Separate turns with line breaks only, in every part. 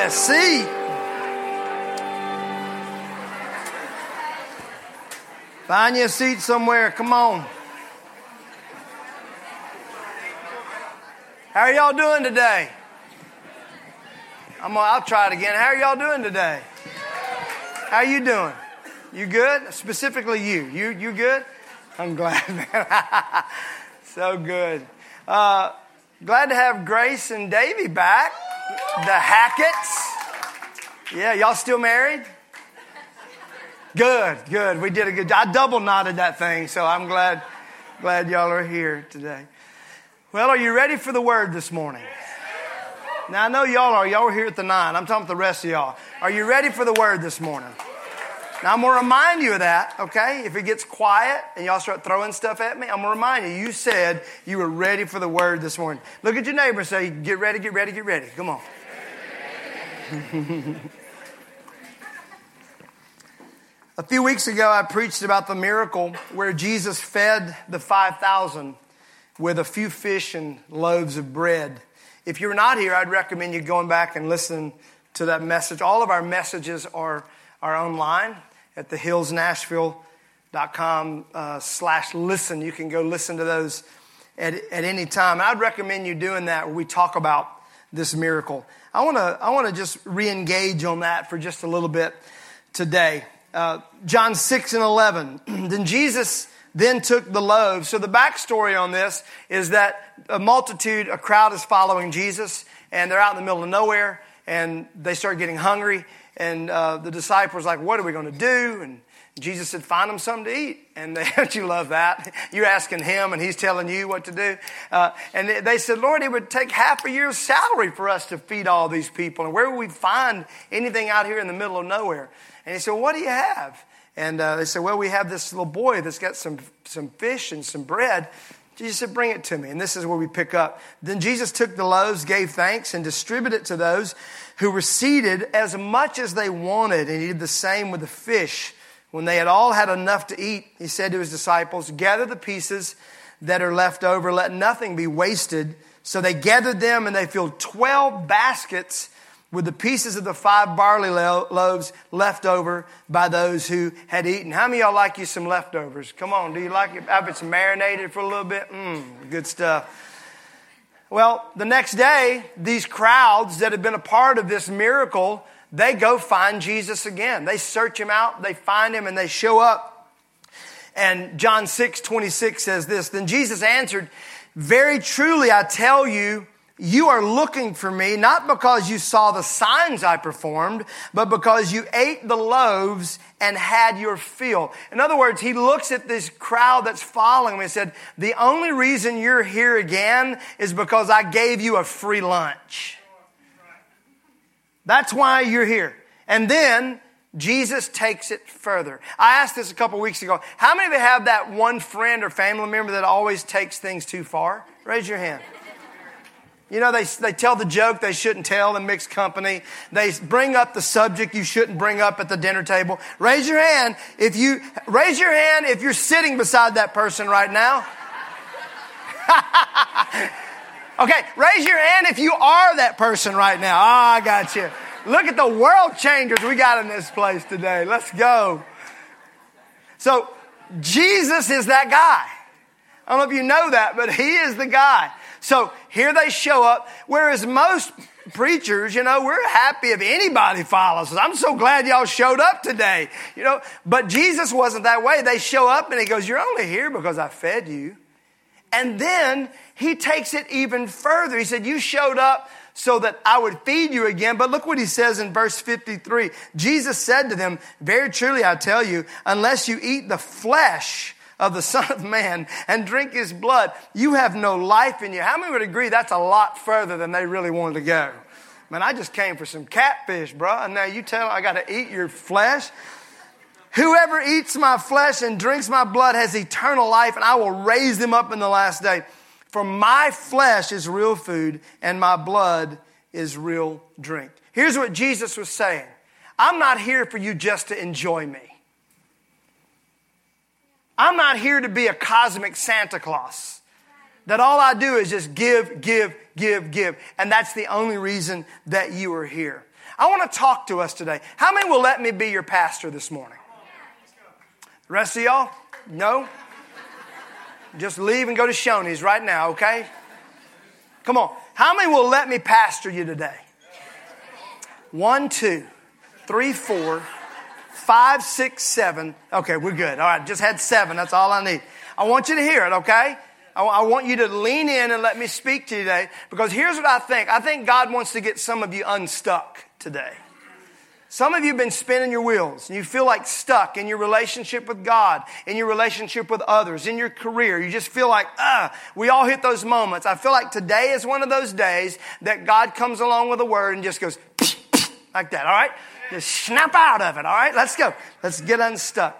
a seat. Find you a seat somewhere. Come on. How are y'all doing today? I'm, I'll try it again. How are y'all doing today? How are you doing? You good? Specifically you. You you good? I'm glad, man. so good. Uh, glad to have Grace and Davy back. The Hackett's. Yeah, y'all still married? Good, good. We did a good. I double knotted that thing, so I'm glad glad y'all are here today. Well, are you ready for the word this morning? Now I know y'all are. Y'all here at the nine. I'm talking to the rest of y'all. Are you ready for the word this morning? Now I'm gonna remind you of that, okay? If it gets quiet and y'all start throwing stuff at me, I'm gonna remind you. You said you were ready for the word this morning. Look at your neighbor and say, "Get ready, get ready, get ready." Come on. A few weeks ago, I preached about the miracle where Jesus fed the 5,000 with a few fish and loaves of bread. If you're not here, I'd recommend you going back and listen to that message. All of our messages are, are online at thehillsnashville.com uh, slash listen. You can go listen to those at, at any time. I'd recommend you doing that where we talk about this miracle. I want to I wanna just re-engage on that for just a little bit today. Uh, John 6 and 11. then Jesus then took the loaves. So the backstory on this is that a multitude, a crowd is following Jesus, and they're out in the middle of nowhere, and they start getting hungry. And uh, the disciples like, "What are we going to do?" And Jesus said, "Find them something to eat." And they, don't you love that? You're asking him, and he's telling you what to do. Uh, and they said, "Lord, it would take half a year's salary for us to feed all these people, and where would we find anything out here in the middle of nowhere?" And he said, "What do you have?" And uh, they said, Well, we have this little boy that's got some, some fish and some bread. Jesus said, Bring it to me. And this is where we pick up. Then Jesus took the loaves, gave thanks, and distributed it to those who were seated as much as they wanted. And he did the same with the fish. When they had all had enough to eat, he said to his disciples, Gather the pieces that are left over, let nothing be wasted. So they gathered them and they filled 12 baskets with the pieces of the five barley loaves left over by those who had eaten. How many y'all like you some leftovers? Come on, do you like it? I If it's marinated for a little bit, mmm, good stuff. Well, the next day, these crowds that had been a part of this miracle, they go find Jesus again. They search him out, they find him, and they show up. And John 6 26 says this Then Jesus answered, Very truly I tell you, you are looking for me not because you saw the signs I performed, but because you ate the loaves and had your fill. In other words, he looks at this crowd that's following him and said, The only reason you're here again is because I gave you a free lunch. That's why you're here. And then Jesus takes it further. I asked this a couple weeks ago. How many of you have that one friend or family member that always takes things too far? Raise your hand. You know, they, they tell the joke they shouldn't tell in mixed company. They bring up the subject you shouldn't bring up at the dinner table. Raise your hand if you, raise your hand if you're sitting beside that person right now. okay, raise your hand if you are that person right now. Oh, I got you. Look at the world changers we got in this place today. Let's go. So, Jesus is that guy. I don't know if you know that, but he is the guy. So here they show up, whereas most preachers, you know, we're happy if anybody follows us. I'm so glad y'all showed up today, you know. But Jesus wasn't that way. They show up and he goes, You're only here because I fed you. And then he takes it even further. He said, You showed up so that I would feed you again. But look what he says in verse 53. Jesus said to them, Very truly I tell you, unless you eat the flesh of the Son of Man and drink his blood, you have no life in you. How many would agree that's a lot further than they really wanted to go? Man, I just came for some catfish, bro, and now you tell I got to eat your flesh. Whoever eats my flesh and drinks my blood has eternal life, and I will raise them up in the last day. For my flesh is real food, and my blood is real drink. Here's what Jesus was saying I'm not here for you just to enjoy me. I'm not here to be a cosmic Santa Claus. That all I do is just give, give, give, give. And that's the only reason that you are here. I want to talk to us today. How many will let me be your pastor this morning? The rest of y'all? No? Just leave and go to Shoney's right now, okay? Come on. How many will let me pastor you today? One, two, three, four, five, six, seven. Okay, we're good. All right, just had seven. That's all I need. I want you to hear it, okay? I want you to lean in and let me speak to you today because here's what I think. I think God wants to get some of you unstuck today. Some of you have been spinning your wheels and you feel like stuck in your relationship with God, in your relationship with others, in your career. You just feel like, ah, we all hit those moments. I feel like today is one of those days that God comes along with a word and just goes like that, all right? Just snap out of it, all right? Let's go. Let's get unstuck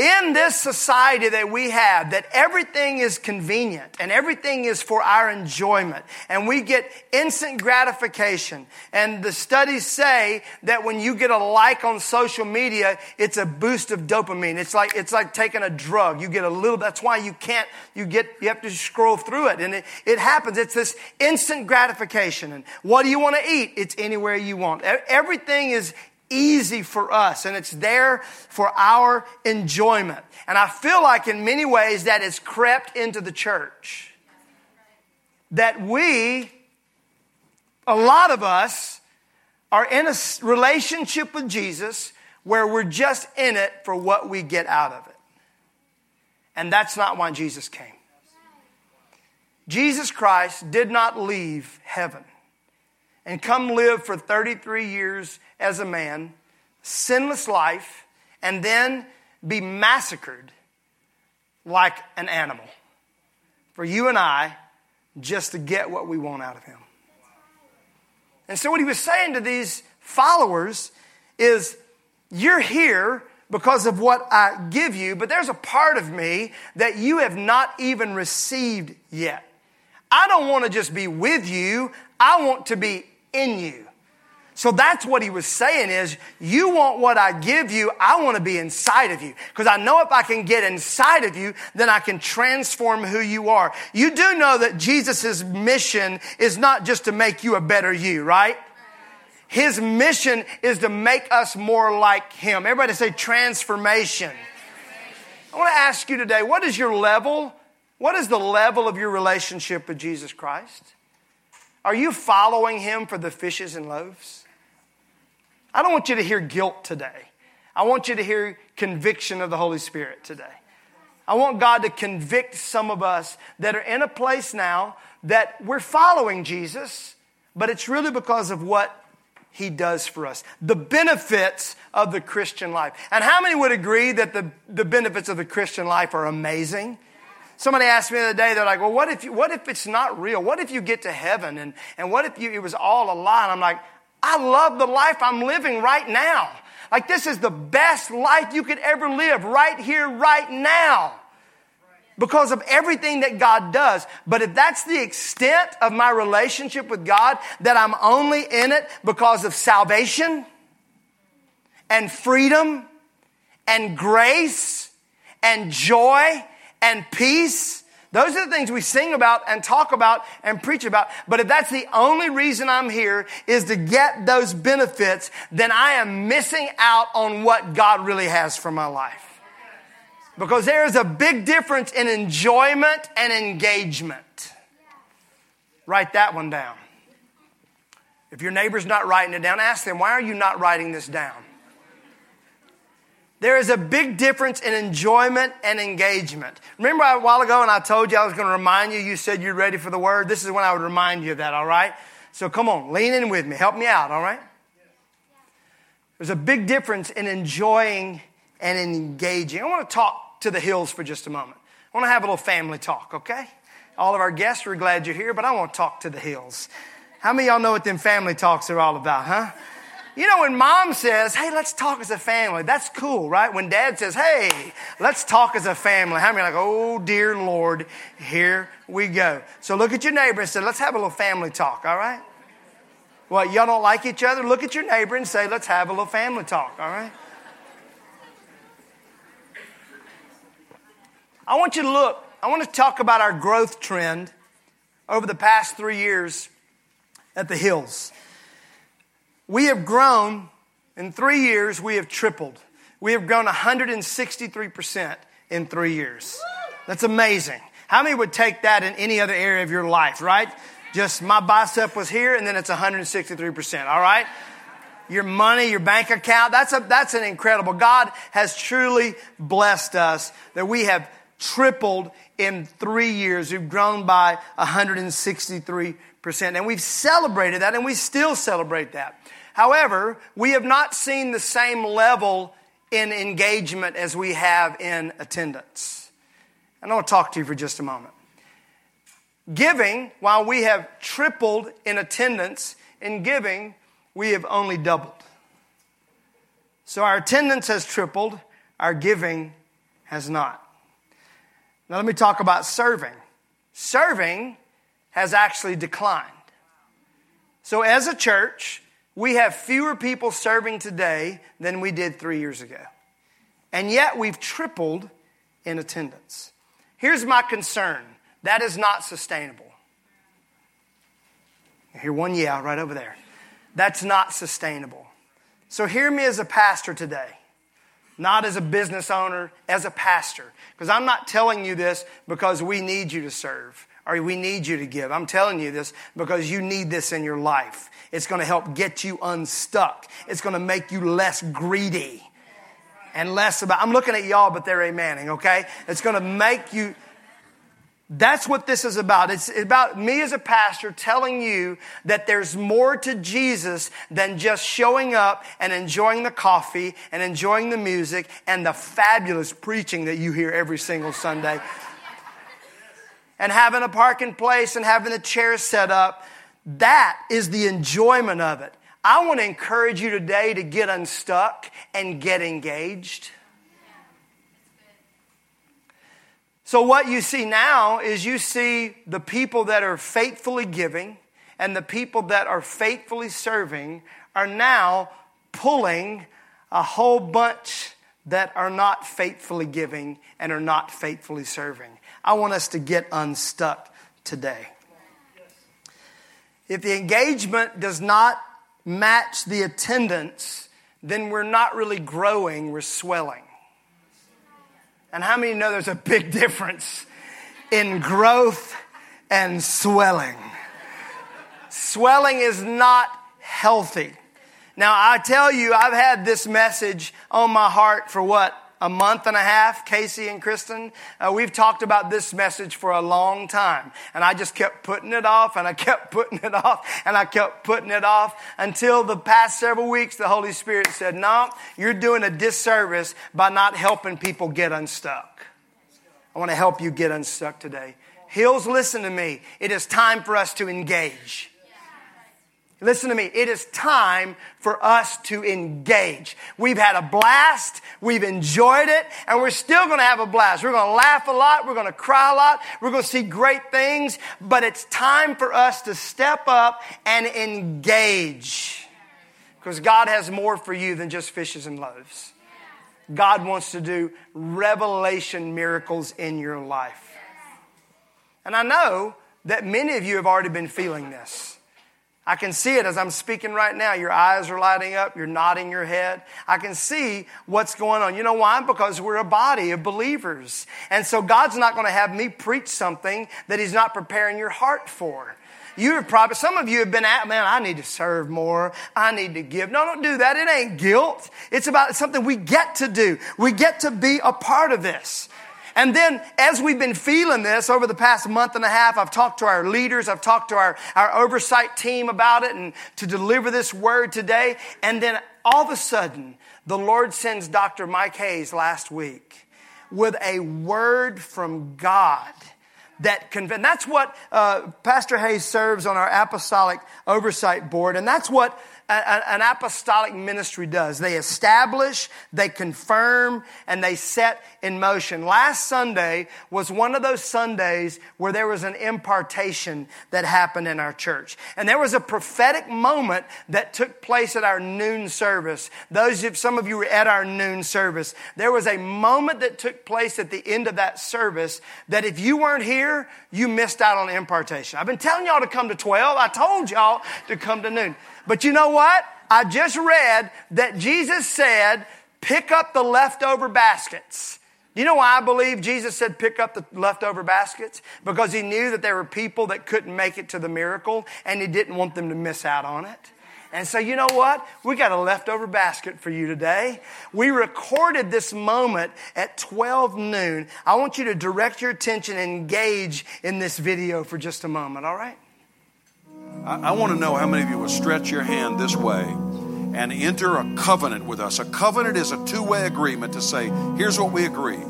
in this society that we have, that everything is convenient and everything is for our enjoyment, and we get instant gratification. And the studies say that when you get a like on social media, it's a boost of dopamine. It's like it's like taking a drug. You get a little. That's why you can't. You get. You have to scroll through it, and it, it happens. It's this instant gratification. And what do you want to eat? It's anywhere you want. Everything is easy for us and it's there for our enjoyment. And I feel like in many ways that has crept into the church. That we, a lot of us, are in a relationship with Jesus where we're just in it for what we get out of it. And that's not why Jesus came. Jesus Christ did not leave heaven and come live for 33 years as a man, sinless life, and then be massacred like an animal for you and I just to get what we want out of him. And so, what he was saying to these followers is, You're here because of what I give you, but there's a part of me that you have not even received yet. I don't want to just be with you, I want to be in you. So that's what he was saying is, you want what I give you, I want to be inside of you. Because I know if I can get inside of you, then I can transform who you are. You do know that Jesus' mission is not just to make you a better you, right? His mission is to make us more like him. Everybody say transformation. I want to ask you today, what is your level? What is the level of your relationship with Jesus Christ? Are you following him for the fishes and loaves? I don't want you to hear guilt today. I want you to hear conviction of the Holy Spirit today. I want God to convict some of us that are in a place now that we're following Jesus, but it's really because of what he does for us. The benefits of the Christian life. And how many would agree that the, the benefits of the Christian life are amazing? Somebody asked me the other day, they're like, well, what if, you, what if it's not real? What if you get to heaven and, and what if you, it was all a lie? And I'm like, I love the life I'm living right now. Like this is the best life you could ever live right here, right now. Because of everything that God does. But if that's the extent of my relationship with God, that I'm only in it because of salvation and freedom and grace and joy and peace. Those are the things we sing about and talk about and preach about. But if that's the only reason I'm here is to get those benefits, then I am missing out on what God really has for my life. Because there is a big difference in enjoyment and engagement. Write that one down. If your neighbor's not writing it down, ask them, why are you not writing this down? There is a big difference in enjoyment and engagement. Remember a while ago when I told you I was going to remind you, you said you're ready for the word? This is when I would remind you of that, all right? So come on, lean in with me. Help me out, all right? There's a big difference in enjoying and in engaging. I want to talk to the hills for just a moment. I want to have a little family talk, okay? All of our guests are glad you're here, but I want to talk to the hills. How many y'all know what them family talks are all about, huh? You know, when mom says, hey, let's talk as a family, that's cool, right? When dad says, hey, let's talk as a family, how many like, oh, dear Lord, here we go. So look at your neighbor and say, let's have a little family talk, all right? What, y'all don't like each other? Look at your neighbor and say, let's have a little family talk, all right? I want you to look, I want to talk about our growth trend over the past three years at the hills. We have grown, in three years, we have tripled. We have grown 163% in three years. That's amazing. How many would take that in any other area of your life, right? Just my bicep was here and then it's 163%, all right? Your money, your bank account, that's, a, that's an incredible. God has truly blessed us that we have tripled in three years. We've grown by 163%. And we've celebrated that and we still celebrate that. However, we have not seen the same level in engagement as we have in attendance. And I want to talk to you for just a moment. Giving, while we have tripled in attendance, in giving, we have only doubled. So our attendance has tripled, our giving has not. Now let me talk about serving. Serving has actually declined. So as a church, we have fewer people serving today than we did three years ago. And yet we've tripled in attendance. Here's my concern that is not sustainable. I hear one yeah right over there. That's not sustainable. So hear me as a pastor today, not as a business owner, as a pastor. Because I'm not telling you this because we need you to serve or we need you to give. I'm telling you this because you need this in your life. It's going to help get you unstuck. It's going to make you less greedy and less about, I'm looking at y'all, but they're amening, okay? It's going to make you, that's what this is about. It's about me as a pastor telling you that there's more to Jesus than just showing up and enjoying the coffee and enjoying the music and the fabulous preaching that you hear every single Sunday. And having a parking place and having the chairs set up. That is the enjoyment of it. I want to encourage you today to get unstuck and get engaged. So, what you see now is you see the people that are faithfully giving and the people that are faithfully serving are now pulling a whole bunch that are not faithfully giving and are not faithfully serving. I want us to get unstuck today. If the engagement does not match the attendance, then we're not really growing, we're swelling. And how many know there's a big difference in growth and swelling? Swelling is not healthy. Now, I tell you, I've had this message on my heart for what? A month and a half, Casey and Kristen. Uh, we've talked about this message for a long time. And I just kept putting it off and I kept putting it off and I kept putting it off until the past several weeks, the Holy Spirit said, no, you're doing a disservice by not helping people get unstuck. I want to help you get unstuck today. Hills, listen to me. It is time for us to engage. Listen to me. It is time for us to engage. We've had a blast. We've enjoyed it and we're still going to have a blast. We're going to laugh a lot. We're going to cry a lot. We're going to see great things, but it's time for us to step up and engage because God has more for you than just fishes and loaves. God wants to do revelation miracles in your life. And I know that many of you have already been feeling this. I can see it as I'm speaking right now. Your eyes are lighting up. You're nodding your head. I can see what's going on. You know why? Because we're a body of believers. And so God's not going to have me preach something that He's not preparing your heart for. You have probably, some of you have been at, man, I need to serve more. I need to give. No, don't do that. It ain't guilt. It's about something we get to do. We get to be a part of this. And then as we've been feeling this over the past month and a half, I've talked to our leaders, I've talked to our, our oversight team about it and to deliver this word today. And then all of a sudden, the Lord sends Dr. Mike Hayes last week with a word from God that convince. That's what uh, Pastor Hayes serves on our apostolic oversight board, and that's what an apostolic ministry does. They establish, they confirm, and they set in motion. Last Sunday was one of those Sundays where there was an impartation that happened in our church. And there was a prophetic moment that took place at our noon service. Those of some of you were at our noon service. There was a moment that took place at the end of that service that if you weren't here, you missed out on impartation. I've been telling y'all to come to 12. I told y'all to come to noon. But you know what? I just read that Jesus said, pick up the leftover baskets. You know why I believe Jesus said pick up the leftover baskets? Because he knew that there were people that couldn't make it to the miracle and he didn't want them to miss out on it. And so, you know what? We got a leftover basket for you today. We recorded this moment at 12 noon. I want you to direct your attention and engage in this video for just a moment, all right?
I, I want to know how many of you will stretch your hand this way and enter a covenant with us. A covenant is a two way agreement to say, here's what we agree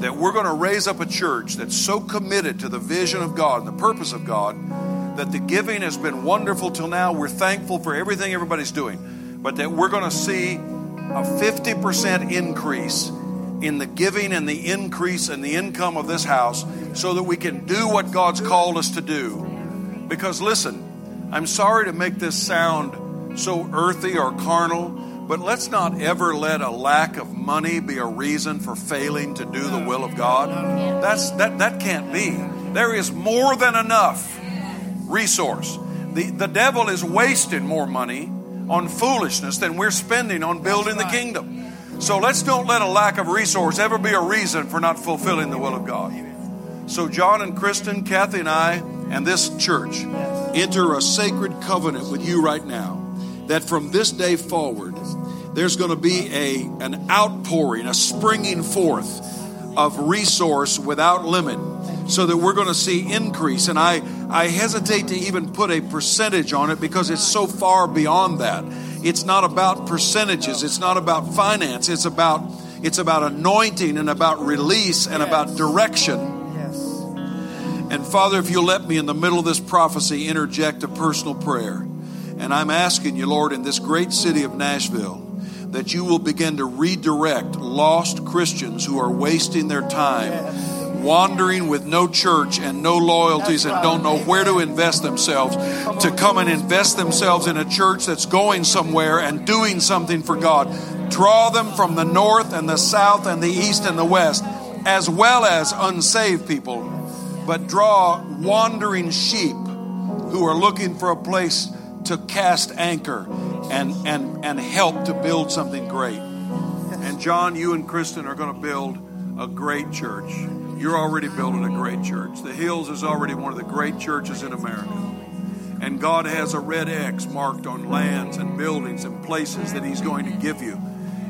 that we're going to raise up a church that's so committed to the vision of God and the purpose of God that the giving has been wonderful till now. We're thankful for everything everybody's doing, but that we're going to see a 50% increase in the giving and the increase in the income of this house so that we can do what God's called us to do. Because listen, I'm sorry to make this sound so earthy or carnal, but let's not ever let a lack of money be a reason for failing to do the will of God. That's that that can't be. There is more than enough resource. The, the devil is wasting more money on foolishness than we're spending on building the kingdom. So let's don't let a lack of resource ever be a reason for not fulfilling the will of God. So, John and Kristen, Kathy and I, and this church enter a sacred covenant with you right now that from this day forward, there's going to be a, an outpouring, a springing forth of resource without limit so that we're going to see increase. And I, I hesitate to even put a percentage on it because it's so far beyond that. It's not about percentages. It's not about finance. It's about it's about anointing and about release and about direction. And Father, if you'll let me in the middle of this prophecy interject a personal prayer. And I'm asking you, Lord, in this great city of Nashville, that you will begin to redirect lost Christians who are wasting their time. Yes wandering with no church and no loyalties and don't know where to invest themselves to come and invest themselves in a church that's going somewhere and doing something for God. Draw them from the north and the south and the east and the west, as well as unsaved people, but draw wandering sheep who are looking for a place to cast anchor and, and, and help to build something great. And John, you and Kristen are going to build a great church. You're already building a great church. The Hills is already one of the great churches in America. And God has a red X marked on lands and buildings and places that He's going to give you.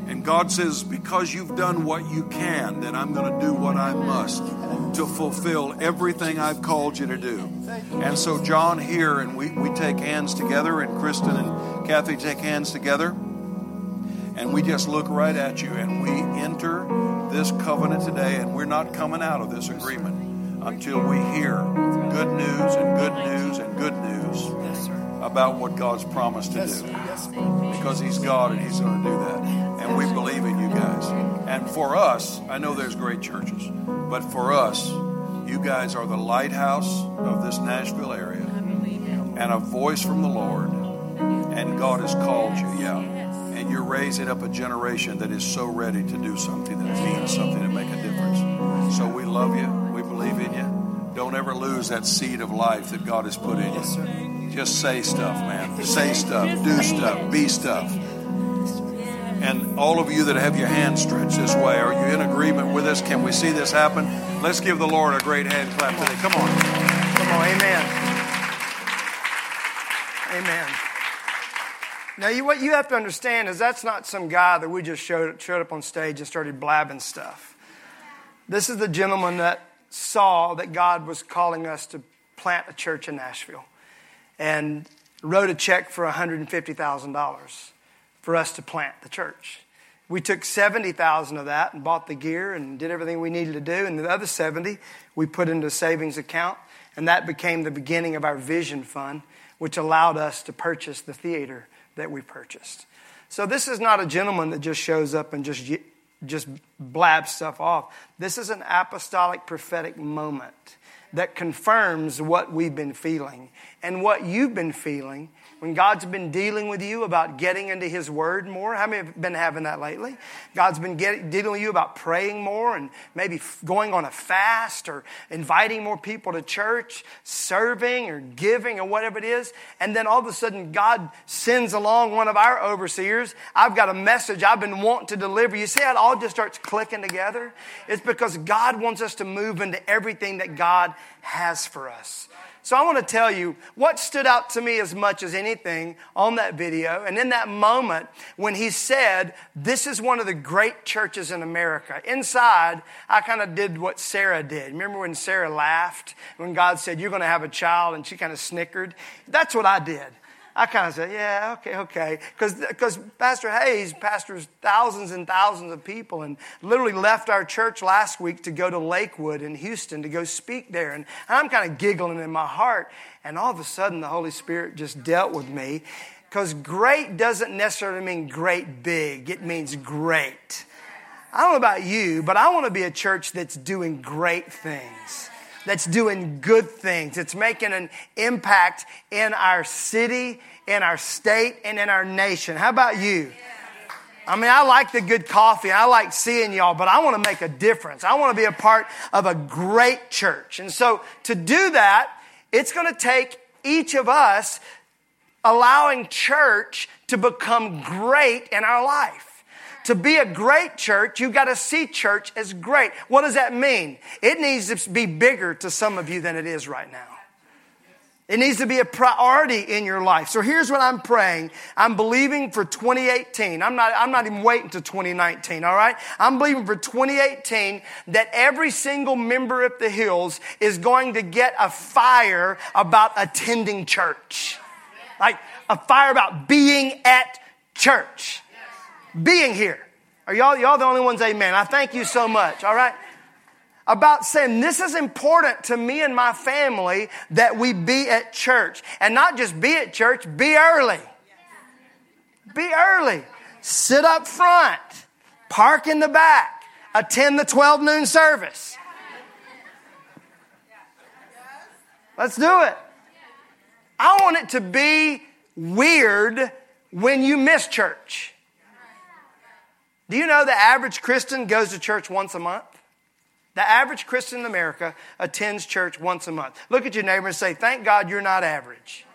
And God says, because you've done what you can, then I'm going to do what I must to fulfill everything I've called you to do. And so, John here, and we, we take hands together, and Kristen and Kathy take hands together, and we just look right at you and we enter this covenant today, and we're not coming out of this agreement until we hear good news and good news and good news about what God's promised to do. Because He's God and He's going to do that. And we believe in you guys. And for us, I know there's great churches, but for us, you guys are the lighthouse of this Nashville area and a voice from the Lord. And God has called you, yeah and you're raising up a generation that is so ready to do something that means something to make a difference. So we love you. We believe in you. Don't ever lose that seed of life that God has put in you. Just say stuff, man. Say stuff, do stuff, be stuff. And all of you that have your hands stretched this way, are you in agreement with us? Can we see this happen? Let's give the Lord a great hand clap today. Come on.
Come on. Amen. Amen. Now, you, what you have to understand is that's not some guy that we just showed, showed up on stage and started blabbing stuff. This is the gentleman that saw that God was calling us to plant a church in Nashville and wrote a check for $150,000 for us to plant the church. We took 70,000 of that and bought the gear and did everything we needed to do and the other 70 we put into a savings account and that became the beginning of our vision fund which allowed us to purchase the theater that we purchased. So this is not a gentleman that just shows up and just just blabs stuff off. This is an apostolic prophetic moment. that confirms what we've been feeling and what you've been feeling when God's been dealing with you about getting into His Word more. How many have been having that lately? God's been get, dealing with you about praying more and maybe going on a fast or inviting more people to church, serving or giving or whatever it is. And then all of a sudden, God sends along one of our overseers. I've got a message I've been wanting to deliver. You see how it all just starts clicking together? It's because God wants us to move into everything that God has for us. So I want to tell you what stood out to me as much as anything on that video and in that moment when he said, This is one of the great churches in America. Inside, I kind of did what Sarah did. Remember when Sarah laughed when God said, You're going to have a child, and she kind of snickered? That's what I did. I kind of said, yeah, okay, okay. Because Pastor Hayes pastors thousands and thousands of people and literally left our church last week to go to Lakewood in Houston to go speak there. And I'm kind of giggling in my heart. And all of a sudden, the Holy Spirit just dealt with me. Because great doesn't necessarily mean great big, it means great. I don't know about you, but I want to be a church that's doing great things that's doing good things. It's making an impact in our city, in our state, and in our nation. How about you? I mean, I like the good coffee. I like seeing y'all, but I want to make a difference. I want to be a part of a great church. And so to do that, it's going to take each of us allowing church to become great in our life. To be a great church, you've got to see church as great. What does that mean? It needs to be bigger to some of you than it is right now. It needs to be a priority in your life. So here's what I'm praying. I'm believing for 2018. I'm not, I'm not even waiting to 2019, all right? I'm believing for 2018 that every single member of the Hills is going to get a fire about attending church. Like a fire about being at church being here. Are y'all, y'all the only ones, amen? I thank you so much, all right? About saying this is important to me and my family that we be at church. And not just be at church, be early. Be early. Sit up front. Park in the back. Attend the 12 noon service. Let's do it. I want it to be weird when you miss church. Do you know the average Christian goes to church once a month? The average Christian in America attends church once a month. Look at your neighbor and say, Thank God you're not average.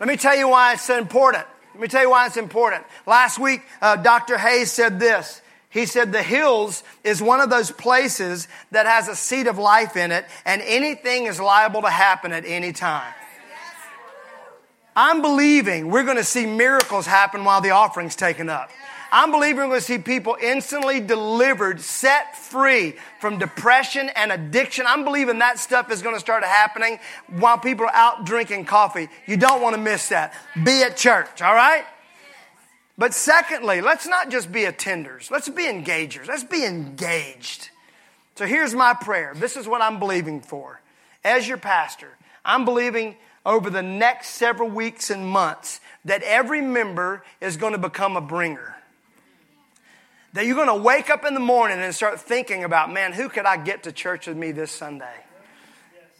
Let me tell you why it's important. Let me tell you why it's important. Last week, uh, Dr. Hayes said this. He said the hills is one of those places that has a seed of life in it, and anything is liable to happen at any time. I'm believing we're going to see miracles happen while the offering's taken up. I'm believing we're going to see people instantly delivered, set free from depression and addiction. I'm believing that stuff is going to start happening while people are out drinking coffee. You don't want to miss that. Be at church, all right? But secondly, let's not just be attenders. Let's be engagers. Let's be engaged. So here's my prayer. This is what I'm believing for. As your pastor, I'm believing over the next several weeks and months that every member is going to become a bringer. That you're going to wake up in the morning and start thinking about, man, who could I get to church with me this Sunday?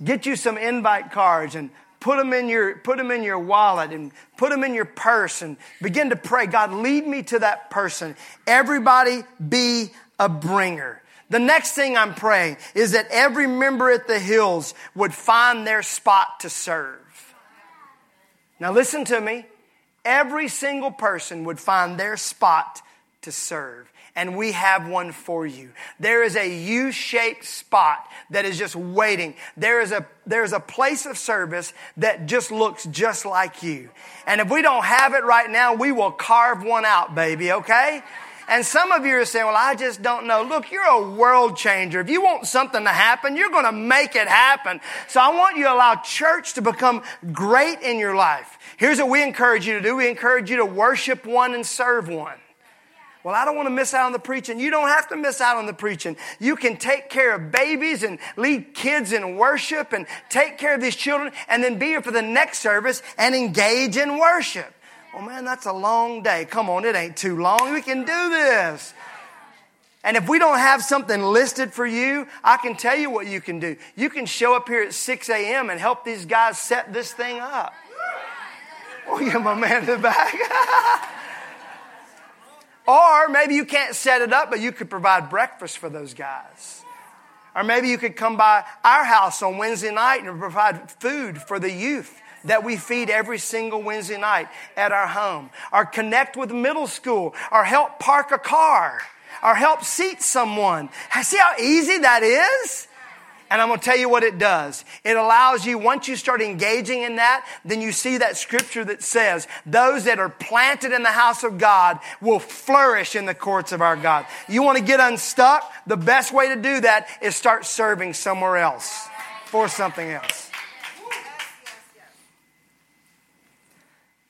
Get you some invite cards and put them in your put them in your wallet and put them in your purse and begin to pray god lead me to that person everybody be a bringer the next thing i'm praying is that every member at the hills would find their spot to serve now, listen to me. Every single person would find their spot to serve. And we have one for you. There is a U shaped spot that is just waiting. There is, a, there is a place of service that just looks just like you. And if we don't have it right now, we will carve one out, baby, okay? And some of you are saying, well, I just don't know. Look, you're a world changer. If you want something to happen, you're going to make it happen. So I want you to allow church to become great in your life. Here's what we encourage you to do. We encourage you to worship one and serve one. Well, I don't want to miss out on the preaching. You don't have to miss out on the preaching. You can take care of babies and lead kids in worship and take care of these children and then be here for the next service and engage in worship. Oh man, that's a long day. Come on, it ain't too long. We can do this. And if we don't have something listed for you, I can tell you what you can do. You can show up here at 6 a.m. and help these guys set this thing up. Oh, you my man in the back. or maybe you can't set it up, but you could provide breakfast for those guys. Or maybe you could come by our house on Wednesday night and provide food for the youth that we feed every single Wednesday night at our home. Or connect with middle school. Or help park a car. Or help seat someone. See how easy that is? And I'm going to tell you what it does. It allows you, once you start engaging in that, then you see that scripture that says, those that are planted in the house of God will flourish in the courts of our God. You want to get unstuck? The best way to do that is start serving somewhere else for something else.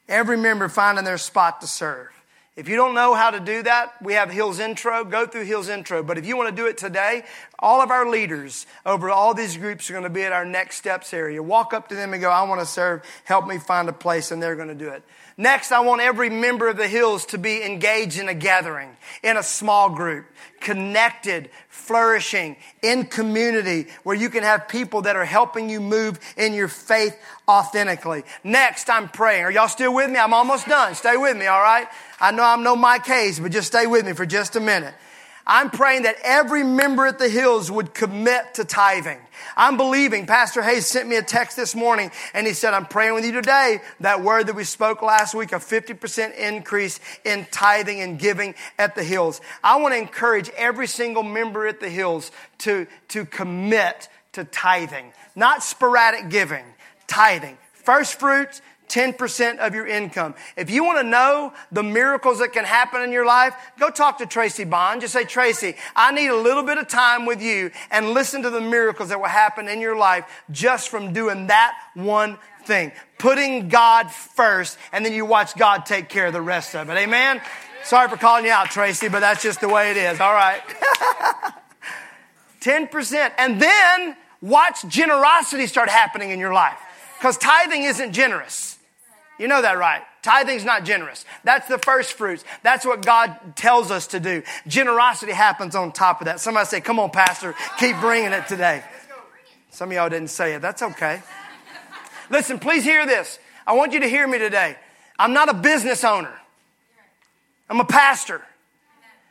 Every member finding their spot to serve. If you don't know how to do that, we have Hills Intro. Go through Hills Intro. But if you want to do it today, all of our leaders over all these groups are going to be at our next steps area. Walk up to them and go, I want to serve. Help me find a place, and they're going to do it. Next, I want every member of the Hills to be engaged in a gathering, in a small group, connected, flourishing, in community, where you can have people that are helping you move in your faith authentically. Next, I'm praying. Are y'all still with me? I'm almost done. Stay with me, all right? I know I'm no Mike Hayes, but just stay with me for just a minute. I'm praying that every member at the Hills would commit to tithing. I'm believing. Pastor Hayes sent me a text this morning and he said, I'm praying with you today. That word that we spoke last week, a 50% increase in tithing and giving at the Hills. I want to encourage every single member at the Hills to, to commit to tithing, not sporadic giving, tithing. First fruits, 10% of your income. If you want to know the miracles that can happen in your life, go talk to Tracy Bond. Just say, Tracy, I need a little bit of time with you and listen to the miracles that will happen in your life just from doing that one thing. Putting God first, and then you watch God take care of the rest of it. Amen? Sorry for calling you out, Tracy, but that's just the way it is. All right. 10%. And then watch generosity start happening in your life. Because tithing isn't generous. You know that, right? Tithing's not generous. That's the first fruits. That's what God tells us to do. Generosity happens on top of that. Somebody say, Come on, Pastor, keep bringing it today. Some of y'all didn't say it. That's okay. Listen, please hear this. I want you to hear me today. I'm not a business owner, I'm a pastor.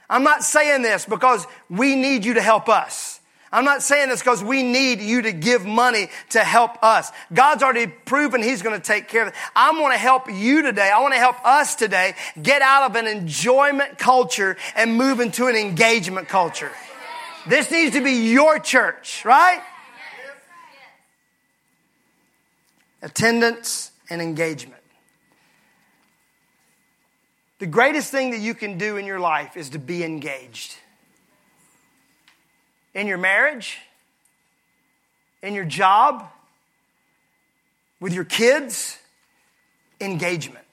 I'm not saying this because we need you to help us. I'm not saying this because we need you to give money to help us. God's already proven He's going to take care of it. I want to help you today. I want to help us today get out of an enjoyment culture and move into an engagement culture. This needs to be your church, right? Attendance and engagement. The greatest thing that you can do in your life is to be engaged in your marriage, in your job, with your kids, engagement.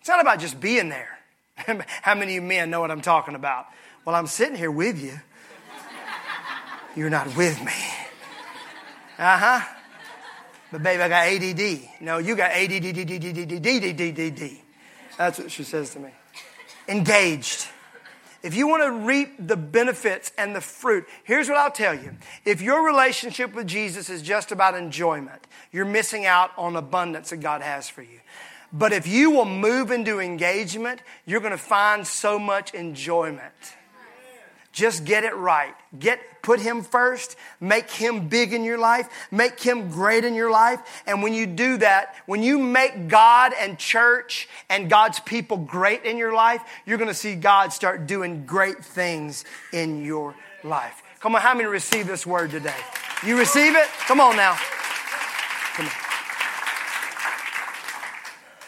It's not about just being there. How many of you men know what I'm talking about? Well, I'm sitting here with you. You're not with me. Uh huh. But baby, I got ADD. No, you got ADD. That's what she says to me. Engaged. If you want to reap the benefits and the fruit, here's what I'll tell you. If your relationship with Jesus is just about enjoyment, you're missing out on abundance that God has for you. But if you will move into engagement, you're going to find so much enjoyment. Just get it right. Get put him first, make him big in your life, make him great in your life. And when you do that, when you make God and church and God's people great in your life, you're going to see God start doing great things in your life. Come on, how many receive this word today? You receive it? Come on now. Come on.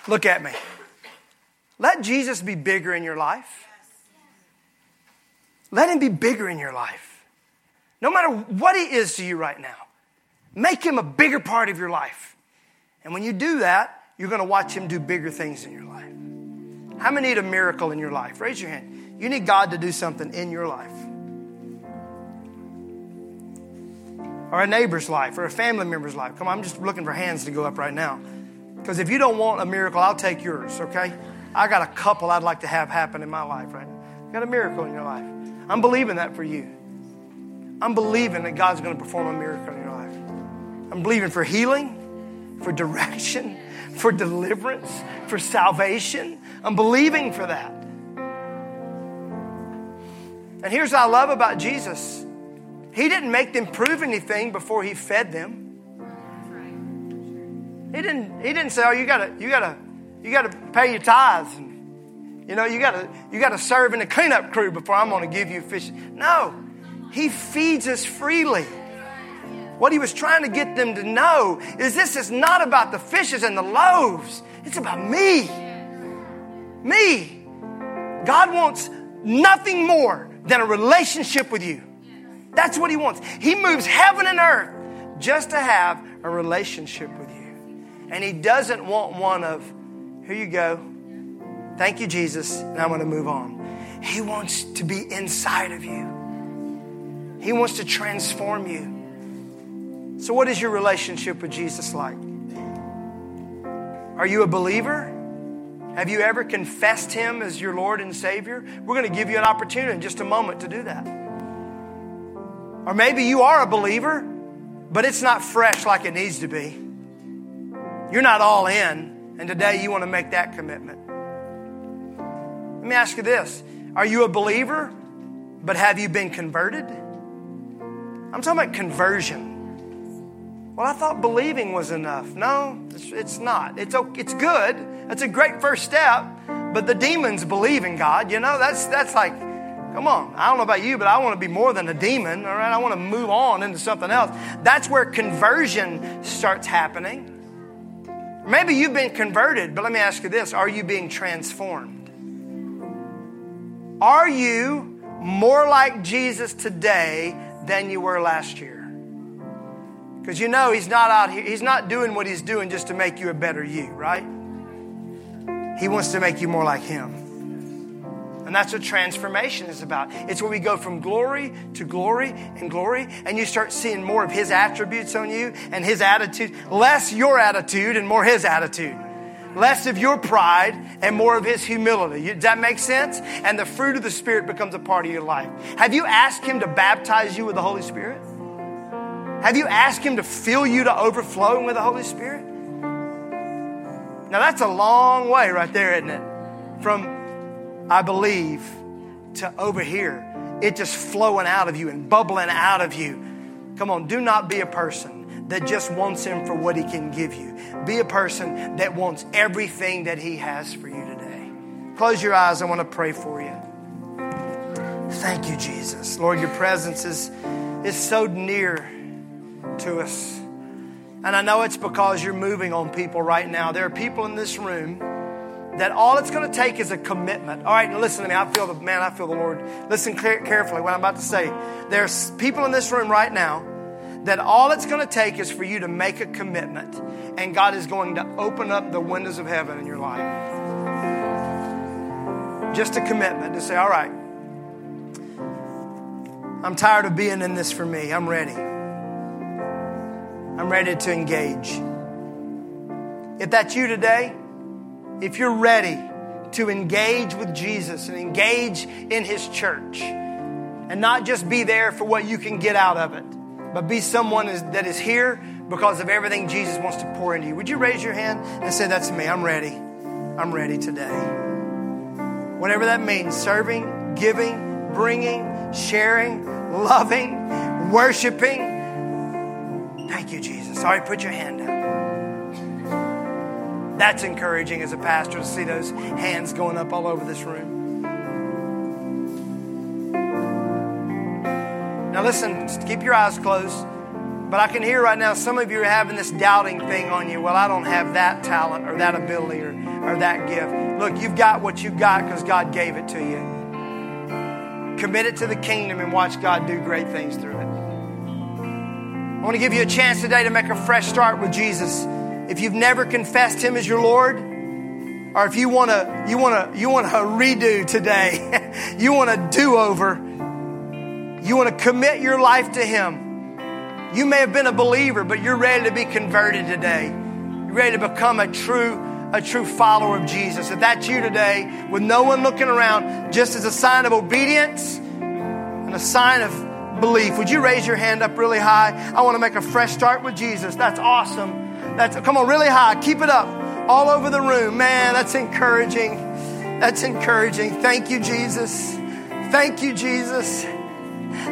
Look at me. Let Jesus be bigger in your life. Let him be bigger in your life. No matter what he is to you right now, make him a bigger part of your life. And when you do that, you're going to watch him do bigger things in your life. How many need a miracle in your life? Raise your hand. You need God to do something in your life. Or a neighbor's life, or a family member's life. Come on, I'm just looking for hands to go up right now. Because if you don't want a miracle, I'll take yours, okay? I got a couple I'd like to have happen in my life right now. got a miracle in your life. I'm believing that for you. I'm believing that God's going to perform a miracle in your life. I'm believing for healing, for direction, for deliverance, for salvation. I'm believing for that. And here's what I love about Jesus He didn't make them prove anything before He fed them. He didn't, he didn't say, Oh, you gotta, you gotta, you gotta pay your tithes. You know, you gotta, you gotta serve in the cleanup crew before I'm gonna give you fish. No. He feeds us freely. What he was trying to get them to know is this is not about the fishes and the loaves. It's about me. Me. God wants nothing more than a relationship with you. That's what he wants. He moves heaven and earth just to have a relationship with you. And he doesn't want one of, here you go. Thank you, Jesus. And I'm going to move on. He wants to be inside of you. He wants to transform you. So, what is your relationship with Jesus like? Are you a believer? Have you ever confessed Him as your Lord and Savior? We're going to give you an opportunity in just a moment to do that. Or maybe you are a believer, but it's not fresh like it needs to be. You're not all in, and today you want to make that commitment. Let me ask you this Are you a believer, but have you been converted? I'm talking about conversion. Well, I thought believing was enough. No, it's, not. It's, it's good. That's a great first step, but the demons believe in God. You know, that's, that's like, come on. I don't know about you, but I want to be more than a demon, all right? I want to move on into something else. That's where conversion starts happening. Maybe you've been converted, but let me ask you this Are you being transformed? Are you more like Jesus today than you were last year? Because you know he's not out here, he's not doing what he's doing just to make you a better you, right? He wants to make you more like him. And that's what transformation is about. It's where we go from glory to glory and glory, and you start seeing more of His attributes on you and His attitude, less your attitude and more His attitude. Less of your pride and more of His humility. Does that make sense? And the fruit of the Spirit becomes a part of your life. Have you asked Him to baptize you with the Holy Spirit? Have you asked Him to fill you to overflowing with the Holy Spirit? Now, that's a long way right there, isn't it? From I believe, to over here. It just flowing out of you and bubbling out of you. Come on, do not be a person that just wants Him for what He can give you. Be a person that wants everything that He has for you today. Close your eyes. I want to pray for you. Thank you, Jesus. Lord, your presence is, is so near to us. And I know it's because you're moving on people right now. There are people in this room that all it's going to take is a commitment. All right, listen to me. I feel the man. I feel the Lord. Listen carefully what I'm about to say. There's people in this room right now that all it's going to take is for you to make a commitment, and God is going to open up the windows of heaven in your life. Just a commitment to say, all right, I'm tired of being in this for me. I'm ready. I'm ready to engage. If that's you today, if you're ready to engage with Jesus and engage in His church, and not just be there for what you can get out of it, but be someone that is here because of everything Jesus wants to pour into you. Would you raise your hand and say, That's me, I'm ready. I'm ready today. Whatever that means serving, giving, bringing, sharing, loving, worshiping. Thank you, Jesus. All right, put your hand up. That's encouraging as a pastor to see those hands going up all over this room. Now, listen, keep your eyes closed. But I can hear right now some of you are having this doubting thing on you. Well, I don't have that talent or that ability or, or that gift. Look, you've got what you've got because God gave it to you. Commit it to the kingdom and watch God do great things through it. I want to give you a chance today to make a fresh start with Jesus if you've never confessed him as your Lord, or if you want to you want to you want a redo today, you want a do-over, you want to commit your life to him. You may have been a believer, but you're ready to be converted today. You're ready to become a true a true follower of Jesus. If that's you today, with no one looking around, just as a sign of obedience, and a sign of belief. Would you raise your hand up really high? I want to make a fresh start with Jesus. That's awesome. That's come on, really high. Keep it up all over the room. Man, that's encouraging. That's encouraging. Thank you, Jesus. Thank you, Jesus.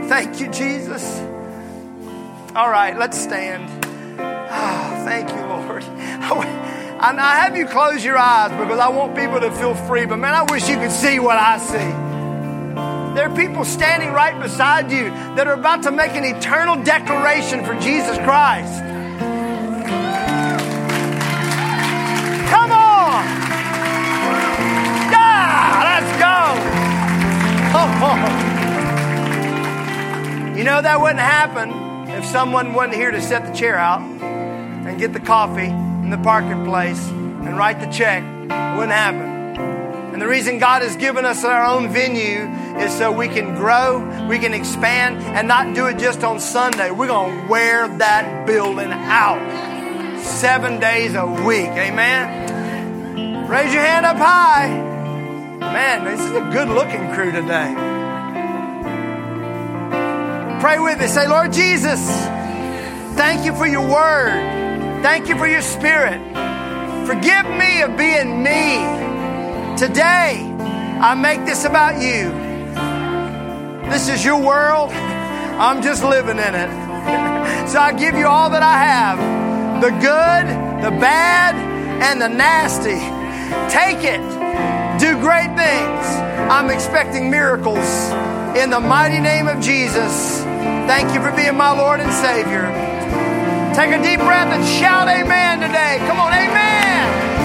Thank you, Jesus. All right, let's stand. Oh, thank you, Lord. I have you close your eyes because I want people to feel free, but man, I wish you could see what I see. There are people standing right beside you that are about to make an eternal declaration for Jesus Christ. Come on! Yeah, let's go! Come on. Oh, oh, oh. You know that wouldn't happen if someone wasn't here to set the chair out and get the coffee in the parking place and write the check. It wouldn't happen. And the reason God has given us our own venue is so we can grow, we can expand, and not do it just on Sunday. We're going to wear that building out seven days a week. Amen. Raise your hand up high. Man, this is a good looking crew today. Pray with me. Say, Lord Jesus, thank you for your word. Thank you for your spirit. Forgive me of being me. Today, I make this about you. This is your world. I'm just living in it. so I give you all that I have the good, the bad, and the nasty. Take it. Do great things. I'm expecting miracles in the mighty name of Jesus. Thank you for being my Lord and Savior. Take a deep breath and shout amen today. Come on, amen.